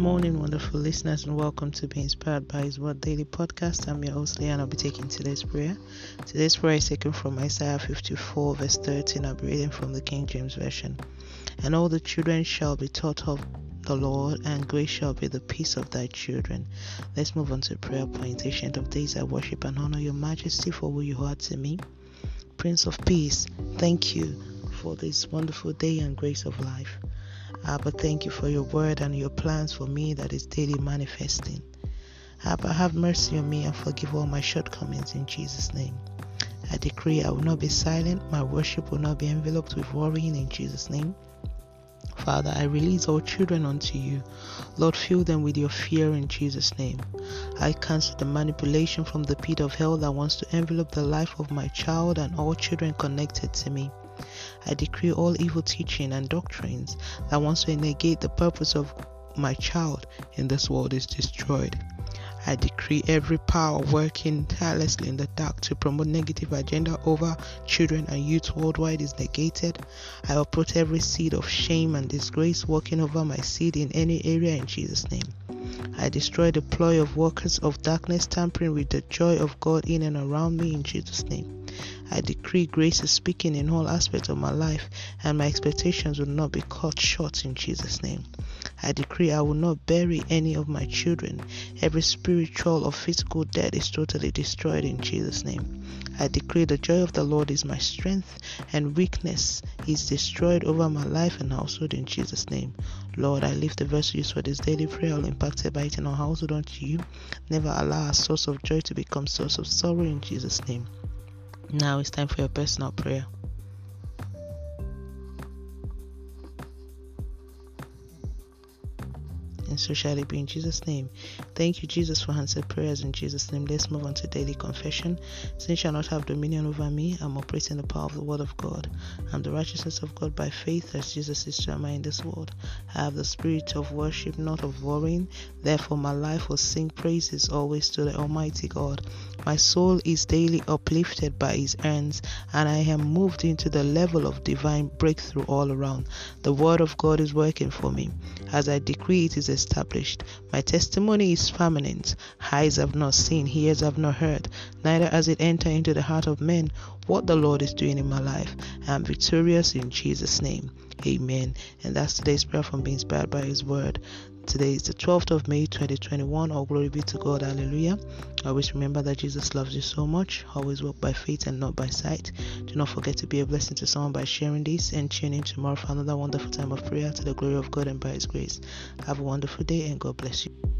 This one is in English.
morning, wonderful listeners, and welcome to Be Inspired by His Word Daily Podcast. I'm your host, Leah, and I'll be taking today's prayer. Today's prayer is taken from Isaiah 54, verse 13. I'll be reading from the King James Version. And all the children shall be taught of the Lord, and great shall be the peace of thy children. Let's move on to prayer point. Ancient of days, I worship and honor your majesty for who you are to me. Prince of Peace, thank you for this wonderful day and grace of life. Abba, thank you for your word and your plans for me that is daily manifesting. Abba, have mercy on me and forgive all my shortcomings in Jesus' name. I decree I will not be silent, my worship will not be enveloped with worrying in Jesus' name. Father, I release all children unto you. Lord, fill them with your fear in Jesus' name. I cancel the manipulation from the pit of hell that wants to envelop the life of my child and all children connected to me. I decree all evil teaching and doctrines that wants to negate the purpose of my child in this world is destroyed. I decree every power working tirelessly in the dark to promote negative agenda over children and youth worldwide is negated. I uproot every seed of shame and disgrace working over my seed in any area in Jesus' name. I destroy the ploy of workers of darkness tampering with the joy of God in and around me in Jesus' name. I decree grace is speaking in all aspects of my life, and my expectations will not be cut short in Jesus' name. I decree I will not bury any of my children. Every spiritual or physical death is totally destroyed in Jesus' name. I decree the joy of the Lord is my strength, and weakness is destroyed over my life and household in Jesus' name. Lord, I lift the verse used for this daily prayer, all impacted by it in our household unto you. Never allow a source of joy to become source of sorrow in Jesus' name. Now it's time for your personal prayer. And so shall it be in Jesus' name. Thank you, Jesus, for answered prayers in Jesus' name. Let's move on to daily confession. Sin shall not have dominion over me. I'm operating the power of the Word of God. I'm the righteousness of God by faith as Jesus is to in this world. I have the spirit of worship, not of worrying. Therefore, my life will sing praises always to the Almighty God. My soul is daily uplifted by His hands, and I am moved into the level of divine breakthrough all around. The Word of God is working for me. As I decree, it is established. My testimony is permanent. Eyes have not seen, ears have not heard, neither has it entered into the heart of men what the Lord is doing in my life. I am victorious in Jesus' name. Amen. And that's today's prayer from being inspired by His Word. Today is the 12th of May 2021. All glory be to God. Hallelujah. Always remember that Jesus loves you so much. Always walk by faith and not by sight. Do not forget to be a blessing to someone by sharing this and tune in tomorrow for another wonderful time of prayer to the glory of God and by His grace. Have a wonderful day and God bless you.